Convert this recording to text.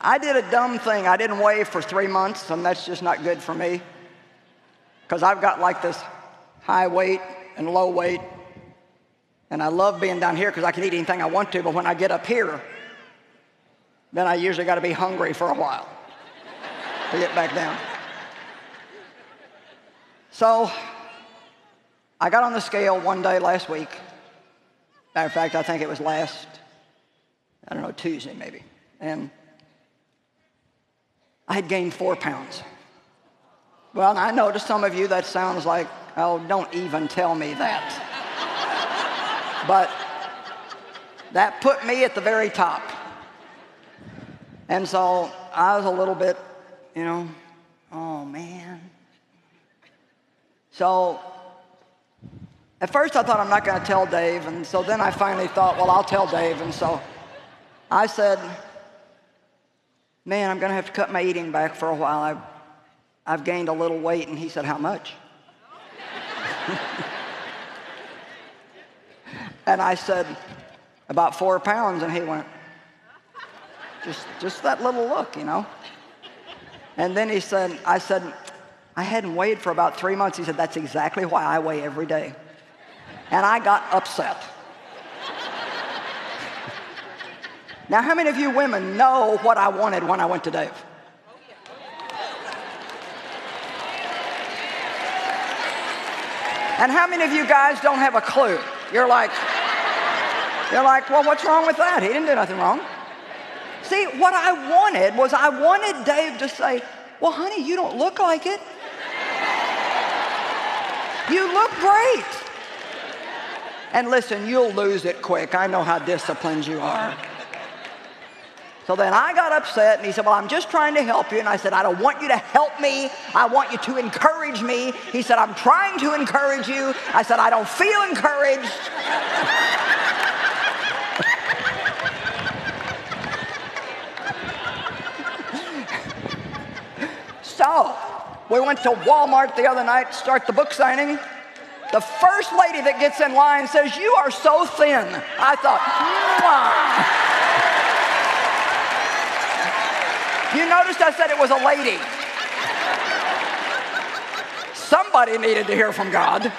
I did a dumb thing. I didn't weigh for three months, and that's just not good for me. Because I've got like this high weight and low weight. And I love being down here because I can eat anything I want to, but when I get up here, then I usually got to be hungry for a while to get back down. So I got on the scale one day last week. Matter of fact, I think it was last, I don't know, Tuesday maybe. And I had gained four pounds. Well, I know to some of you that sounds like, oh, don't even tell me that. but that put me at the very top. And so I was a little bit, you know, oh man. So at first I thought I'm not going to tell Dave. And so then I finally thought, well, I'll tell Dave. And so I said, man, I'm going to have to cut my eating back for a while. I've, I've gained a little weight. And he said, how much? and I said, about four pounds. And he went, just, just that little look, you know. And then he said, I said, I hadn't weighed for about three months. He said, that's exactly why I weigh every day. And I got upset. Now, how many of you women know what I wanted when I went to Dave? And how many of you guys don't have a clue? You're like, you're like, well, what's wrong with that? He didn't do nothing wrong. See, what I wanted was I wanted Dave to say, well, honey, you don't look like it. You look great. And listen, you'll lose it quick. I know how disciplined you are. So then I got upset and he said, Well, I'm just trying to help you. And I said, I don't want you to help me. I want you to encourage me. He said, I'm trying to encourage you. I said, I don't feel encouraged. so we went to Walmart the other night to start the book signing. The first lady that gets in line says, You are so thin. I thought, Mwah. You noticed I said it was a lady. Somebody needed to hear from God.